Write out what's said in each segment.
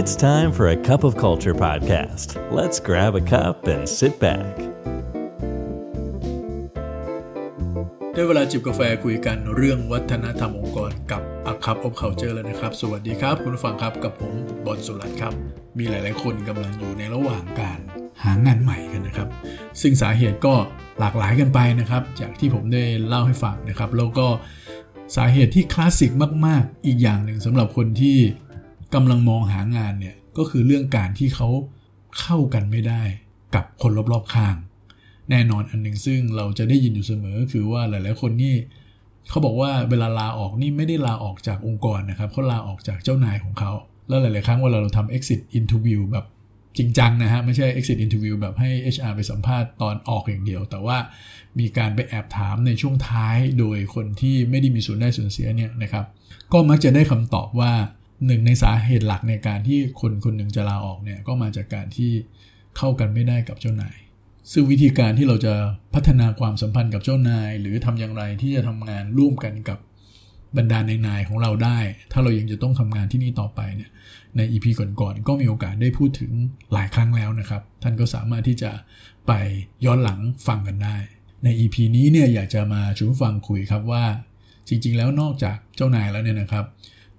It's time for a cup of culture podcast. Let's grab a cup and sit back. ได้เวลาจิบกาแฟคุยกันเรื่องวัฒนธรรมองค์กรกับ A Cup of Culture แล้วนะครับ สวัสดีครับ คุณผู้ฟังครับกับผมบอลสุรัตน์ครับ มีหลาย ๆ คนกำลังอยู่ในระหว่างการหางานใหม่กันนะครับ ซึ่งสาเหตุก็หลากหลายกันไปนะครับ จากที่ผมได้เล่าให้ฟังนะครับ แล้วก็สาเหตุที่คลาสสิกมาก ๆ อีกอย่างหนึ่งสำหรับคนที่ กำลังมองหางานเนี่ยก็คือเรื่องการที่เขาเข้ากันไม่ได้กับคนรอบๆข้าง แน่นอนอันหนึ่งซึ่งเราจะได้ยินอยู่เสมอคือว่าหลายๆคนนี่เขาบอกว่าเวลาลาออกนี่ไม่ได้ลาออกจากองค์กรนะครับเขาลาออกจากเจ้านายของเขา แล้วหลาย ๆ ครั้งเวลาเราทำ exit interview แบบจริงจังนะฮะ ไม่ใช่ exit interview แบบให้ HR ไปสัมภาษณ์ตอนออกอย่างเดียว แต่ว่ามีการไปแอบถามในช่วงท้ายโดยคนที่ไม่ได้มีส่วนได้ส่วนเสียเนี่ยนะครับ ก็มักจะได้คำตอบว่า หนึ่งในสาเหตุหลักในการที่คนคนหนึ่งจะลาออกเนี่ยก็มาจากการที่เข้ากันไม่ได้กับเจ้านาย ซึ่งวิธีการที่เราจะพัฒนาความสัมพันธ์กับเจ้านาย หรือทำอย่างไรที่จะทำงานร่วมกันกับบรรดาในนายของเราได้ ถ้าเรายังจะต้องทำงานที่นี่ต่อไปเนี่ยใน EP ก่อนๆก็มีโอกาสได้พูดถึงหลายครั้งแล้วนะครับ ท่านก็สามารถที่จะไปย้อนหลังฟังกันได้ ใน EP นี้เนี่ยอยากจะมาชวนฟังคุยครับว่า จริง ๆ แล้วนอกจากเจ้านายแล้วเนี่ยนะครับ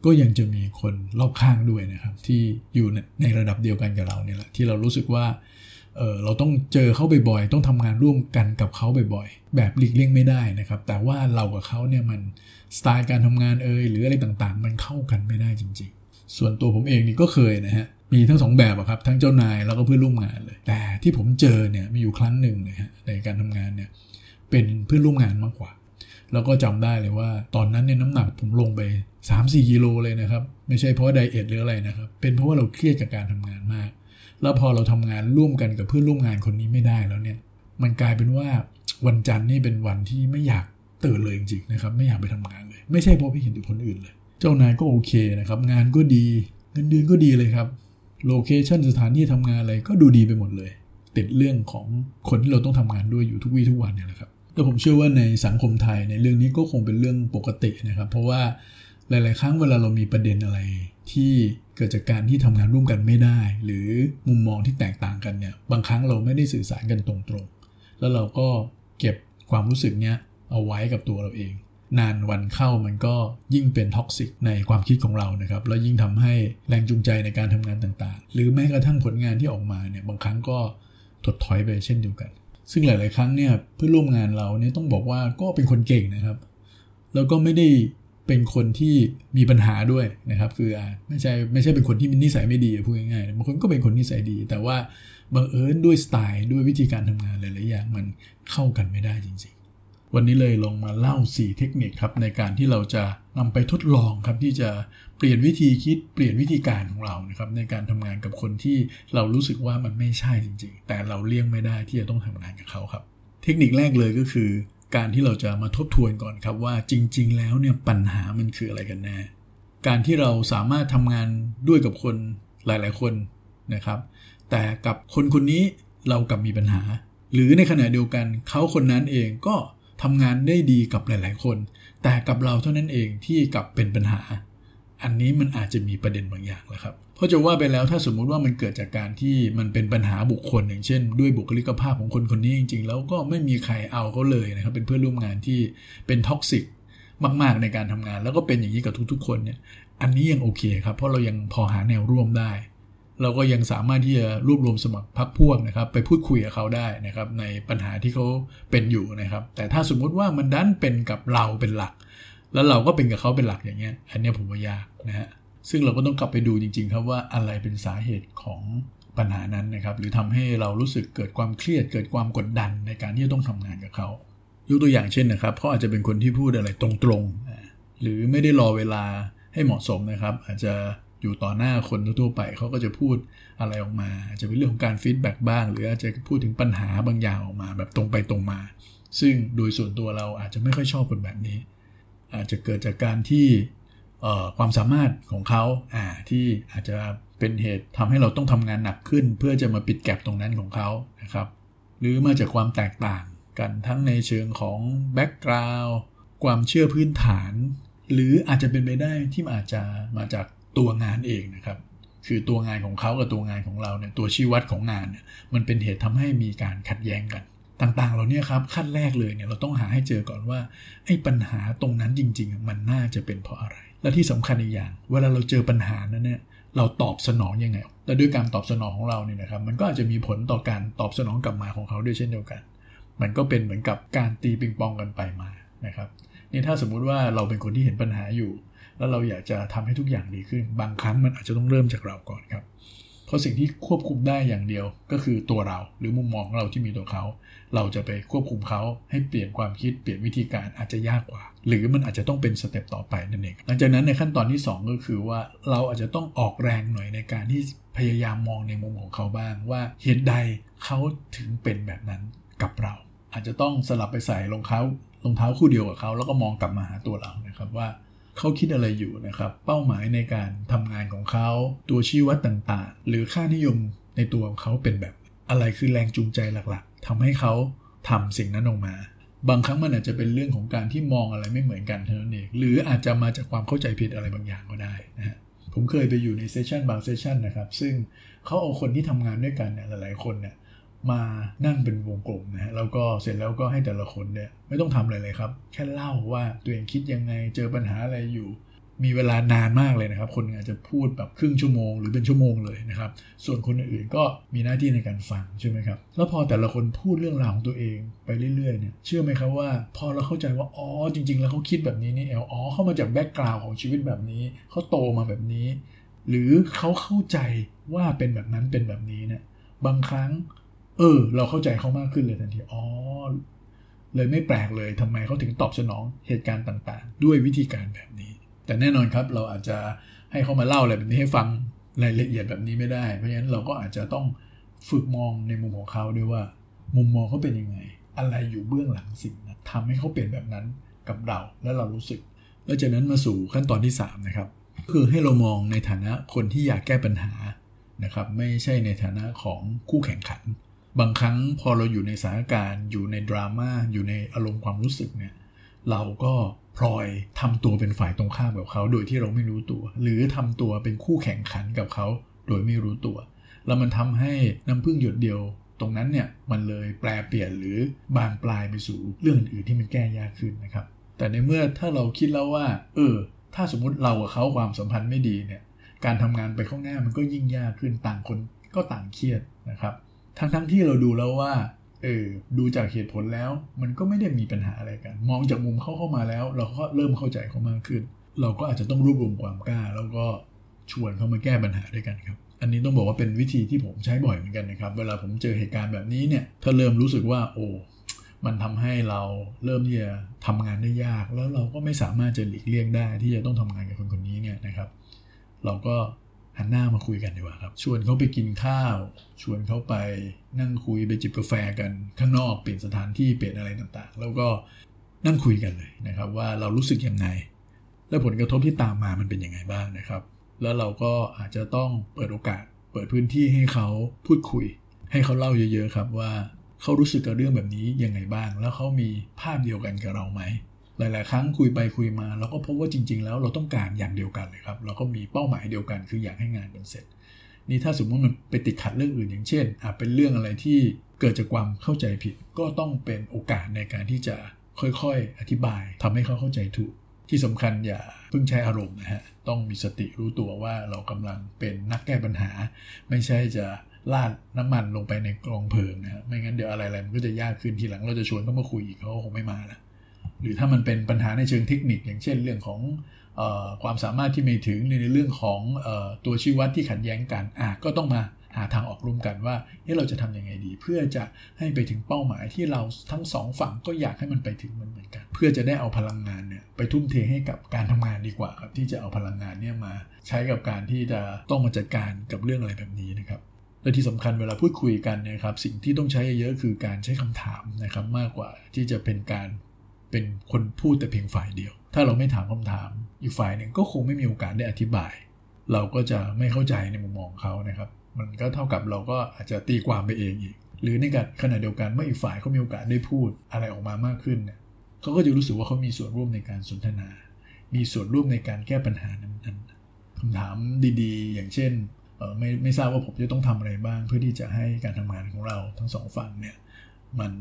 ก็ยังจะมีคนรอบข้างด้วยนะครับ ที่อยู่ในระดับเดียวกันกับเราเนี่ยแหละที่เรารู้สึกว่าเเราต้องเจอเขาบ่อยๆ ต้องทำงานร่วมกันกับเขาบ่อยๆ แบบหลีกเลี่ยงไม่ได้นะครับ แต่ว่าเรากับเขาเนี่ยมันสไตล์การทำงานเอ่ยหรืออะไรต่างๆ มันเข้ากันไม่ได้จริง ๆ ส่วนตัวผมเองนี่ก็เคยนะฮะมีทั้งสองแบบอะครับทั้งเจ้านายแล้วก็เพื่อนร่วมงานเลย แต่ที่ผมเจอเนี่ยมีอยู่ครั้งหนึ่งนะฮะในการทำงานเนี่ยเป็นเพื่อนร่วมงานมากกว่า แล้วก็จำได้เลยว่า ตอนนั้นเนี่ยน้ำหนักผมลงไป 3-4กิโลเลยนะครับ ไม่ใช่เพราะไดเอทหรืออะไรนะครับ เป็นเพราะว่าเราเครียดกับการทำงานมาก แล้วพอเราทำงานร่วมกันกับเพื่อนร่วมงานคนนี้ไม่ได้แล้วเนี่ย มันกลายเป็นว่าวันจันทร์นี่เป็นวันที่ไม่อยากตื่นเลยจริงๆนะครับ ไม่อยากไปทำงานเลย ไม่ใช่เพราะพี่เห็นแต่คนอื่นเลย เจ้านายก็โอเคนะครับ งานก็ดี เงินเดือนก็ดีเลยครับ โลเคชันสถานที่ทำงานอะไรก็ดูดีไปหมดเลย ติดเรื่องของคนที่เราต้องทำงานด้วยอยู่ทุกวี่ทุกวันเนี่ยแหละครับแต่ผมเชื่อว่าในสังคมไทยในเรื่องนี้ก็คงเป็นเรื่องปกตินะครับ เพราะว่า หลาย ๆ ครั้งเวลาเรามีประเด็นอะไร ที่เกิดจากการที่ทำงานร่วมกันไม่ได้ หรือมุมมองที่แตกต่างกันเนี่ยบางครั้งเราไม่ได้สื่อสารกันตรงๆ แล้วเราก็เก็บความรู้สึกเนี้ยเอาไว้กับตัวเราเอง นานวันเข้ามันก็ยิ่งเป็นท็อกซิกในความคิดของเรานะครับแล้วยิ่งทำให้แรงจูงใจในการทำงานต่างๆ หรือแม้กระทั่งผลงานที่ออกมาเนี่ยบางครั้งก็ถดถอยไปเช่นเดียวกัน ซึ่งหลาย ๆ ครั้งเนี่ยเพื่อนร่วมงานเราเนี่ยต้องบอกว่าก็เป็นคนเก่งนะครับ แล้วก็ไม่ได้ เป็นคนที่มีปัญหาด้วยนะครับ คือไม่ใช่ไม่ใช่เป็นคนที่มีนิสัยไม่ดีพูดง่ายๆบางคนก็เป็นคนนิสัยดี แต่ว่าบังเอิญด้วยสไตล์ด้วยวิธีการทำงานหลายๆอย่างมันเข้ากันไม่ได้จริงๆ วันนี้เลยลงมาเล่า 4 เทคนิคครับในการที่เราจะนำไปทดลองครับที่จะเปลี่ยนวิธีคิดเปลี่ยนวิธีการของเรานะครับในการทำงานกับคนที่เรารู้สึกว่ามันไม่ใช่จริง ๆ แต่เราเลี่ยงไม่ได้ที่จะต้องทำงานกับเขาครับ เทคนิคแรกเลยก็คือ การที่เราจะมาทบทวนก่อนครับว่าจริง ๆ แล้วเนี่ยปัญหามันคืออะไรกันแน่ การที่เราสามารถทำงานด้วยกับคนหลาย ๆ คนนะครับ แต่กับคนคนนี้เรากลับมีปัญหา หรือในขณะเดียวกันเขาคนนั้นเองก็ทำงานได้ดีกับหลาย ๆ คน แต่กับเราเท่านั้นเองที่กลับเป็นปัญหา อันนี้มันอาจจะมีประเด็นบางอย่างแล้วครับเพราะจะว่าไปแล้วถ้าสมมุติว่ามันเกิดจากการที่มันเป็นปัญหาบุคคลอย่างเช่น ด้วยบุคลิกภาพของคนคนนี้จริง ๆ แล้วก็ไม่มีใครเอาเขาเลยนะครับเป็นเพื่อนร่วมงานที่เป็นท็อกซิกมาก ๆ ในการทำงาน แล้วก็เป็นอย่างนี้กับทุกๆ คนเนี่ยอันนี้ยังโอเคครับ เพราะเรายังพอหาแนวร่วมได้ เราก็ยังสามารถที่จะรวบรวมสมัครพรรคพวกนะครับ ไปพูดคุยกับเขาได้นะครับ ในปัญหาที่เขาเป็นอยู่นะครับ แต่ถ้าสมมุติว่ามันดันเป็นกับเราเป็นหลัก แล้วเราก็เป็นกับเขาเป็นหลักอย่างเงี้ย อันนี้ผมว่ายากนะฮะซึ่งเราก็ต้องกลับไปดูจริง ๆ ครับว่าอะไรเป็นสาเหตุของปัญหานั้นนะครับ หรือทำให้เรารู้สึกเกิดความเครียด เกิดความกดดันในการที่จะต้องทำงานกับเขายกตัวอย่างเช่นนะครับเขาอาจจะเป็นคนที่พูดอะไรตรงๆ หรือไม่ได้รอเวลาให้เหมาะสมนะครับ อาจจะอยู่ต่อหน้าคนทั่วไปเขาก็จะพูดอะไรออกมา อาจจะเป็นเรื่องของการฟีดแบ็กบ้าง หรืออาจจะพูดถึงปัญหาบางอย่างออกมา แบบตรงไปตรงมา ซึ่งโดยส่วนตัวเราอาจจะไม่ค่อยชอบคนแบบนี้ อาจจะเกิดจากการที่ความสามารถของเขาที่อาจจะเป็นเหตุทำให้เราต้องทำงานหนักขึ้น เพื่อจะมาปิดแกลบตรงนั้นของเขานะครับ หรือมาจากความแตกต่างกันทั้งในเชิงของแบ็กกราวด์ความเชื่อพื้นฐาน หรืออาจจะเป็นไปได้ที่อาจจะมาจากตัวงานเองนะครับ คือตัวงานของเขากับตัวงานของเราเนี่ยตัวชี้วัดของงานเนี่ยมันเป็นเหตุทำให้มีการขัดแย้งกัน ต่างๆ เราเนี่ยครับขั้นแรกเลยเนี่ยเราต้องหาให้เจอก่อนว่าไอ้ปัญหาตรงนั้นจริง ๆ มันน่าจะเป็นเพราะอะไร และที่สำคัญอีกอย่าง เวลาเราเจอปัญหานั้นเนี่ยเราตอบสนองยังไง และด้วยการตอบสนองของเราเนี่ยนะครับ มันก็อาจจะมีผลต่อการตอบสนองกลับมาของเขาด้วยเช่นเดียวกัน มันก็เป็นเหมือนกับการตีปิงปองกันไปมานะครับนี่ถ้าสมมุติว่าเราเป็นคนที่เห็นปัญหาอยู่ แล้วเราอยากจะทำให้ทุกอย่างดีขึ้น บางครั้งมันอาจจะต้องเริ่มจากเราก่อนครับ เพราะสิ่งที่ควบคุมได้อย่างเดียวก็คือตัวเราหรือมุมมองของเราที่มีตัวเขา เราจะไปควบคุมเขาให้เปลี่ยนความคิดเปลี่ยนวิธีการอาจจะยากกว่า หรือมันอาจจะต้องเป็นสเต็ปต่อไปนั่นเองหลังจากนั้นในขั้นตอนที่ 2 ก็คือว่าเราอาจจะต้องออกแรงหน่อยในการที่พยายามมองในมุมของเขาบ้างว่าเหตุใดเขาถึงเป็นแบบนั้นกับเรา อาจจะต้องสลับไปใส่รองเท้ารองเท้าคู่เดียวกับเขาแล้วก็มองกลับมาหาตัวเรานะครับว่า เขาคิดอะไรอยู่นะครับ เป้าหมายในการทำงานของเขาตัวชี้วัดต่างๆ หรือค่านิยมในตัวของเขาเป็นแบบอะไรคือแรงจูงใจหลักๆทำให้เขาทำสิ่งนั้นออกมา บางครั้งมันอาจจะเป็นเรื่องของการที่มองอะไรไม่เหมือนกันเท่านั้นเองหรืออาจจะมาจากความเข้าใจผิดอะไรบางอย่างก็ได้นะฮะผมเคยไปอยู่ในเซสชันบางเซสชันนะครับซึ่งเขาเอาคนที่ทำงานด้วยกันเนี่ยหลายๆคนเนี่ย มานั่งเป็นวงกลมนะฮะแล้วก็เสร็จแล้วก็ให้แต่ละคนเนี่ยไม่ต้องทำอะไรเลยครับ แค่เล่าว่าตัวเองคิดยังไงเจอปัญหาอะไรอยู่ มีเวลานานมากเลยนะครับ คนอาจจะพูดแบบครึ่งชั่วโมงหรือเป็นชั่วโมงเลยนะครับ ส่วนคนอื่นก็มีหน้าที่ในการฟังใช่ไหมครับแล้วพอแต่ละคนพูดเรื่องราวของตัวเองไปเรื่อยๆเนี่ยเชื่อไหมครับว่าพอเราเข้าใจว่าอ๋อจริง ๆ แล้วเขาคิดแบบนี้นี่เอลอ๋อเข้ามาจากแบ็กกราวน์ของชีวิตแบบนี้เขาโตมาแบบนี้ หรือเขาเข้าใจว่าเป็นแบบนั้นเป็นแบบนี้เนี่ยบางครั้ง เออ เราเข้าใจเขามากขึ้นเลยทันทีอ๋อเลยไม่แปลกเลยทำไมเขาถึงตอบสนองเหตุการณ์ต่างๆ ด้วยวิธีการแบบนี้ แต่แน่นอนครับเราอาจจะให้เขามาเล่าอะไรแบบนี้ให้ฟังรายละเอียดแบบนี้ไม่ได้ เพราะฉะนั้นเราก็อาจจะต้องฝึกมองในมุมของเขาด้วยว่า มุมมองเขาเป็นยังไง อะไรอยู่เบื้องหลังสิ่งนั้นทำให้เขาเป็นแบบนั้นกับเราและเรารู้สึก แล้วจากนั้นมาสู่ขั้นตอนที่ 3 นะครับ คือให้เรามองในฐานะคนที่อยากแก้ปัญหานะครับ ไม่ใช่ในฐานะของคู่แข่งขัน บางครั้งพอเราอยู่ในสถานการณ์ อยู่ในดราม่าอยู่ในอารมณ์ความรู้สึกเนี่ยเราก็พลอยทำตัวเป็นฝ่ายตรงข้ามกับเขาโดยที่เราไม่รู้ตัว หรือทำตัวเป็นคู่แข่งขันกับเขาโดยไม่รู้ตัว แล้วมันทำให้น้ำพึ่งหยดเดียว ตรงนั้นเนี่ยมันเลยแปลเปลี่ยนหรือบานปลายไปสู่เรื่องอื่นที่มันแก้ยากขึ้นนะครับ แต่ในเมื่อถ้าเราคิดแล้วว่า เออ ถ้าสมมุติเรากับเขาความสัมพันธ์ไม่ดีเนี่ยการทำงานไปข้างหน้ามันก็ยิ่งยากขึ้นต่างคนก็ต่างเครียดนะครับ ทั้งทั้งที่เราดูแล้วว่า เออ ดูจากเหตุผลแล้ว มันก็ไม่ได้มีปัญหาอะไรกัน มองจากมุมเข้าเข้ามาแล้ว เราก็เริ่มเข้าใจเขามากขึ้น เราก็อาจจะต้องรวบรวมความกล้า แล้วก็ชวนเขามาแก้ปัญหาด้วยกันครับ อันนี้ต้องบอกว่าเป็นวิธีที่ผมใช้บ่อยเหมือนกันนะครับ เวลาผมเจอเหตุการณ์แบบนี้เนี่ย ถ้าเริ่มรู้สึกว่า โอ้ มันทำให้เราเริ่มที่จะทำงานได้ยาก แล้วเราก็ไม่สามารถจะหลีกเลี่ยงได้ ที่จะต้องทำงานกับคนคนนี้เนี่ยนะครับ เราก็ หันหน้ามาคุยกันดีกว่าครับ ชวนเขาไปกินข้าว ชวนเขาไปนั่งคุยไปจิบกาแฟกันข้างนอกเปลี่ยนสถานที่เปลี่ยนอะไรต่างๆ แล้วก็นั่งคุยกันเลยนะครับ ว่าเรารู้สึกยังไง และผลกระทบที่ตามมามันเป็นยังไงบ้างนะครับ แล้วเราก็อาจจะต้องเปิดโอกาส เปิดพื้นที่ให้เขาพูดคุย ให้เขาเล่าเยอะ ๆ ครับว่าเขารู้สึกกับเรื่องแบบนี้ยังไงบ้าง แล้วเขามีภาพเดียวกันกับเราไหม หลาย ๆ ครั้งคุยไปคุยมาเราก็พบว่าจริง ๆ แล้วเราต้องการอย่างเดียวกันเลยครับ เราก็มีเป้าหมายเดียวกัน คืออยากให้งานเป็นเสร็จ นี่ถ้าสมมติมันไปติดขัดเรื่องอื่นอย่างเช่นอาจเป็นเรื่องอะไรที่เกิดจากความเข้าใจผิด ก็ต้องเป็นโอกาสในการที่จะค่อย ๆ อธิบายทำให้เขาเข้าใจถูก ที่สำคัญอย่าเพิ่งใช้อารมณ์นะฮะต้องมีสติรู้ตัวว่าเรากำลังเป็นนักแก้ปัญหา ไม่ใช่จะลาดน้ำมันลงไปในกองเพลิงนะไม่งั้นเดี๋ยวอะไรๆมันก็จะยากขึ้นทีหลังเราจะชวนเขามาคุยอีกเขาคงไม่มาแล้ว หรือถ้ามันเป็นปัญหาในเชิงเทคนิค อย่างเช่นเรื่องของออความสามารถที่ไม่ถึงในเรื่องของออตัวชี้วัดที่ขัดแย้งกันอะก็ต้องมาหาทางออกร่วมกันว่าเราจะทํำยังไงดี เพื่อจะให้ไปถึงเป้าหมายที่เราทั้งสองฝั่งก็อยากให้มันไปถึงมันเหมือนกัน เพื่อจะได้เอาพลังงานเนี่ยไปทุ่มเทให้กับการทำงานดีกว่าครับ ที่จะเอาพลังงานเนี่ยมาใช้กับการที่จะต้องมาจัดการกับเรื่องอะไรแบบนี้นะครับและที่สำคัญเวลาพูดคุยกันนะครับ สิ่งที่ต้องใช้เยอะคือการใช้คำถามนะครับ มากกว่าที่จะเป็นการ เป็นคนพูดแต่เพียงฝ่ายเดียว ถ้าเราไม่ถามคำถาม อีกฝ่ายหนึ่งก็คงไม่มีโอกาสได้อธิบาย เราก็จะไม่เข้าใจในมุมมองเขานะครับ มันก็เท่ากับเราก็อาจจะตีความไปเองอีก หรือในการขณะเดียวกันเมื่ออีกฝ่ายเขามีโอกาสได้พูดอะไรออกมามากขึ้นเนี่ยเขาก็จะรู้สึกว่าเขามีส่วนร่วมในการสนทนา มีส่วนร่วมในการแก้ปัญหานั้นๆคำถามดีๆ อย่างเช่นไม่ไม่ทราบว่าผมจะต้องทำอะไรบ้าง เพื่อที่จะให้การทำงานของเราทั้งสองฝั่งเนี่ยมัน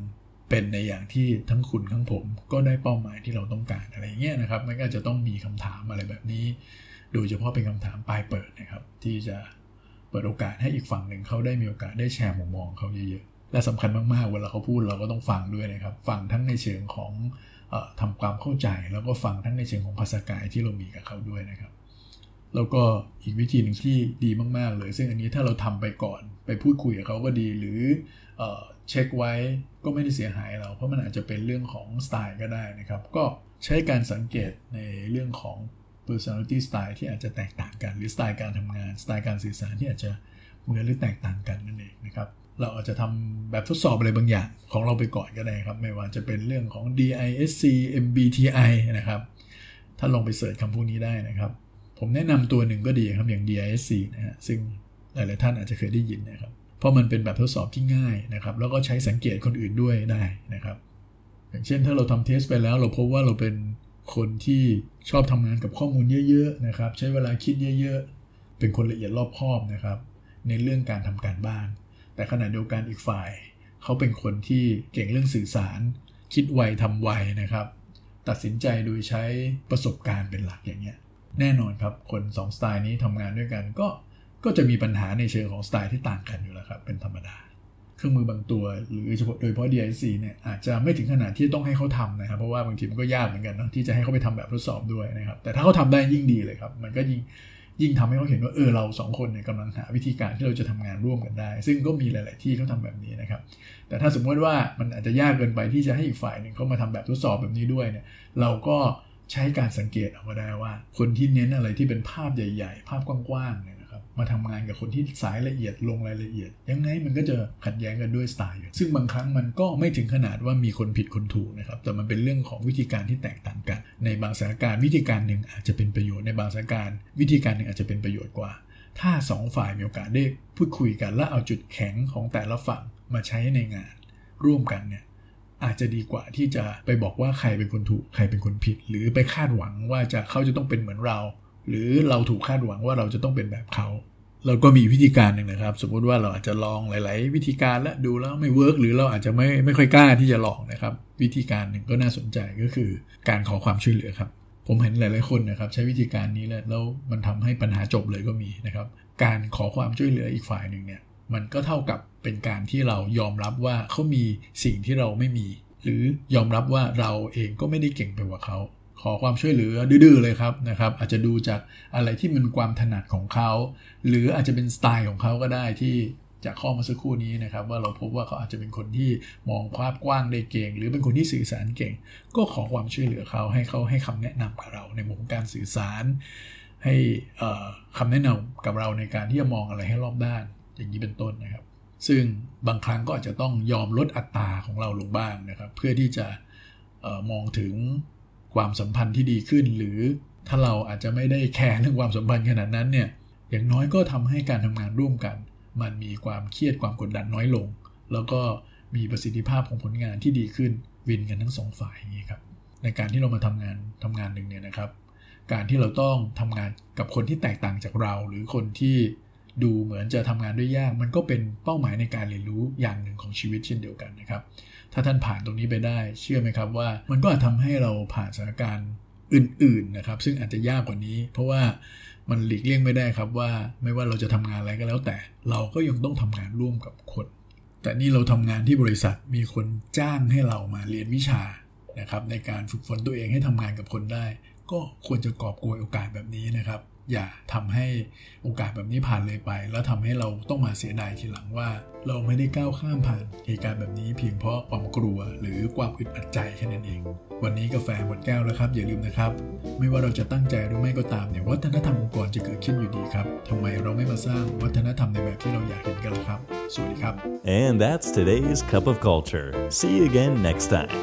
เป็นในอย่างที่ทั้งคุณทั้งผมก็ได้เป้าหมายที่เราต้องการอะไรเงี้ยนะครับมันก็จะต้องมีคำถามอะไรแบบนี้ โดยเฉพาะเป็นคำถามปลายเปิดนะครับ ที่จะเปิดโอกาสให้อีกฝั่งหนึ่งเขาได้มีโอกาสได้แชร์มุมมองเขาเยอะๆและสำคัญมากๆเวลาเขาพูดเราก็ต้องฟังด้วยนะครับ ฟังทั้งในเชิงของออทำความเข้าใจ แล้วก็ฟังทั้งในเชิงของภาษากายที่เรามีกับเขาด้วยนะครับ แล้วก็อีกวิธีหนึ่งที่ดีมากๆเลย ซึ่งอันนี้ถ้าเราทำไปก่อน ไปพูดคุยกับเขาก็ดีหรือ เช็คไว้ก็ไม่ได้เสียหายเรา เพราะมันอาจจะเป็นเรื่องของสไตล์ก็ได้นะครับ ก็ใช้การสังเกตในเรื่องของ personality style ที่อาจจะแตกต่างกัน หรือสไตล์การทำงาน สไตล์การสื่อสารที่อาจจะเหมือนหรือแตกต่างกันนั่นเองนะครับเราอาจจะทำแบบทดสอบอะไรบางอย่างของเราไปก่อนก็ได้ครับ ไม่ว่าจะเป็นเรื่องของ DISC MBTI นะครับ ถ้าลองไปเสิร์ชคำพวกนี้ได้นะครับ ผมแนะนำตัวหนึ่งก็ดีครับอย่าง DISC นะฮะซึ่งหลายๆท่านอาจจะเคยได้ยินนะครับ ราะมันเป็นแบบทดสอบที่ง่ายนะครับ แล้วก็ใช้สังเกตคนอื่นด้วยได้นะครับ อย่างเช่นถ้าเราทำเทสไปแล้ว เราพบว่าเราเป็นคนที่ชอบทำงานกับข้อมูลเยอะๆนะครับ ใช้เวลาคิดเยอะๆ เป็นคนละเอียดรอบคอบนะครับ ในเรื่องการทำการบ้าน แต่ขณะเดียวกันอีกฝ่าย เขาเป็นคนที่เก่งเรื่องสื่อสาร คิดไวทำไวนะครับ ตัดสินใจโดยใช้ประสบการณ์เป็นหลักอย่างเงี้ยแน่นอนครับคน2สไตล์นี้ทำงานด้วยกันก็ ก็จะมีปัญหาในเชิงของสไตล์ที่ต่างกันอยู่แล้วครับ เป็นธรรมดา เครื่องมือบางตัว หรือเฉพาะโดยเฉพาะ DIC เนี่ยอาจจะไม่ถึงขนาดที่ต้องให้เขาทำนะครับ เพราะว่าบางทีมันก็ยากเหมือนกันนะที่จะให้เขาไปทำแบบทดสอบด้วยนะครับ แต่ถ้าเขาทาได้ยิ่งดีเลยครับ มันก็ยิ่งยิ่งทำให้เขาเห็นว่าเออเราสองคนเนี่ยกำลังหาวิธีการที่เราจะทำงานร่วมกันได้ ซึ่งก็มีหลาย ๆ ที่เขาทาแบบนี้นะครับ แต่ถ้าสมมติว่ามันอาจจะยากเกินไปที่จะให้อีกฝ่ายหนึ่งเขามาทำแบบทดสอบแบบนี้ด้วยเนี่ยเราก็ใช้การสังเกตเอาก็ได้ว่า คนที่เน้นอะไรที่เป็นภาพใหญ่ ๆ ภาพกว้าง ๆ เนี่ย มาทำงานกับคนที่สายละเอียดลงรายละเอียด ยังไงมันก็จะขัดแย้งกันด้วยสไตล์ซึ่งบางครั้งมันก็ไม่ถึงขนาดว่ามีคนผิดคนถูกนะครับแต่มันเป็นเรื่องของวิธีการที่แตกต่างกัน ในบางสถานการณ์วิธีการหนึ่งอาจจะเป็นประโยชน์ในบางสถานการณ์วิธีการหนึ่งอาจจะเป็นประโยชน์กว่า ถ้า 2 ฝ่ายมีโอกาสได้พูดคุยกันและเอาจุดแข็งของแต่ละฝั่งมาใช้ในงาน ร่วมกันเนี่ยอาจจะดีกว่าที่จะไปบอกว่าใครเป็นคนถูกใครเป็นคนผิด หรือไปคาดหวังว่าจะเขาจะต้องเป็นเหมือนเรา หรือเราถูกคาดหวังว่าเราจะต้องเป็นแบบเขาเราก็มีวิธีการหนึ่งนะครับ สมมติว่าเราอาจจะลองหลาย ๆ วิธีการและดูแล้วไม่เวิร์กหรือเราอาจจะไม่ไม่ค่อยกล้าที่จะลองนะครับ วิธีการหนึ่งก็น่าสนใจก็คือการขอความช่วยเหลือครับ ผมเห็นหลาย ๆ คนนะครับ ใช้วิธีการนี้แล้วแล้วมันทำให้ปัญหาจบเลยก็มีนะครับ การขอความช่วยเหลืออีกฝ่ายหนึ่งเนี่ยมันก็เท่ากับเป็นการที่เรายอมรับว่าเขามีสิ่งที่เราไม่มี หรือยอมรับว่าเราเองก็ไม่ได้เก่งไปกว่าเขา ขอความช่วยเหลือดื้อเลยครับนะครับ อาจจะดูจากอะไรที่มันความถนัดของเขา หรืออาจจะเป็นสไตล์ของเขาก็ได้ที่จากข้อมาสักครู่นี้นะครับ ว่าเราพบว่าเขาอาจจะเป็นคนที่มองภาพกว้างได้เก่ง หรือเป็นคนที่สื่อสารเก่ง ก็ขอความช่วยเหลือเขาให้เขาให้คำแนะนำกับเรา ในมุมการสื่อสาร ให้คำแนะนำกับเราในการที่จะมองอะไรให้รอบด้าน อย่างนี้เป็นต้นนะครับ ซึ่งบางครั้งก็อาจจะต้องยอมลดอัตราของเราลงบ้างนะครับ เพื่อที่จะมองถึง ความสัมพันธ์ที่ดีขึ้น หรือถ้าเราอาจจะไม่ได้แคร์เรื่องความสัมพันธ์ขนาดนั้นเนี่ยอย่างน้อยก็ทำให้การทำงานร่วมกัน มันมีความเครียดความกดดันน้อยลง แล้วก็มีประสิทธิภาพของผลงานที่ดีขึ้นวินกันทั้งสองฝ่ายอย่างนี้ครับในการที่เรามาทำงานทำงานหนึ่งเนี่ยนะครับ การที่เราต้องทำงานกับคนที่แตกต่างจากเรา หรือคนที่ ดูเหมือนจะทำงานด้วยยาก มันก็เป็นเป้าหมายในการเรียนรู้อย่างหนึ่งของชีวิตเช่นเดียวกันนะครับ ถ้าท่านผ่านตรงนี้ไปได้ เชื่อไหมครับว่า มันก็อาจทำให้เราผ่านสถานการณ์อื่นๆนะครับ ซึ่งอาจจะยากกว่านี้ เพราะว่ามันหลีกเลี่ยงไม่ได้ครับว่า ไม่ว่าเราจะทำงานอะไรก็แล้วแต่ เราก็ยังต้องทำงานร่วมกับคน แต่นี่เราทำงานที่บริษัทมีคนจ้างให้เรามาเรียนวิชานะครับในการฝึกฝนตัวเองให้ทำงานกับคนได้ ก็ควรจะกอบโกยโอกาสแบบนี้นะครับ อย่าทำให้โอกาสแบบนี้ผ่านเลยไป แล้วทำให้เราต้องมาเสียดายทีหลังว่า เราไม่ได้ก้าวข้ามผ่านเหตุการณ์แบบนี้เพียงเพราะความกลัวหรือความอึดอัดใจแค่นั้นเอง วันนี้กาแฟหมดแก้วแล้วครับ อย่าลืมนะครับ ไม่ว่าเราจะตั้งใจหรือไม่ก็ตามเนี่ยวัฒนธรรมองค์กรจะเกิดขึ้นอยู่ดีครับทำไมเราไม่มาสร้างวัฒนธรรมในแบบที่เราอยากเห็นกันล่ะครับสวัสดีครับ and that's today's cup of culture see you again next time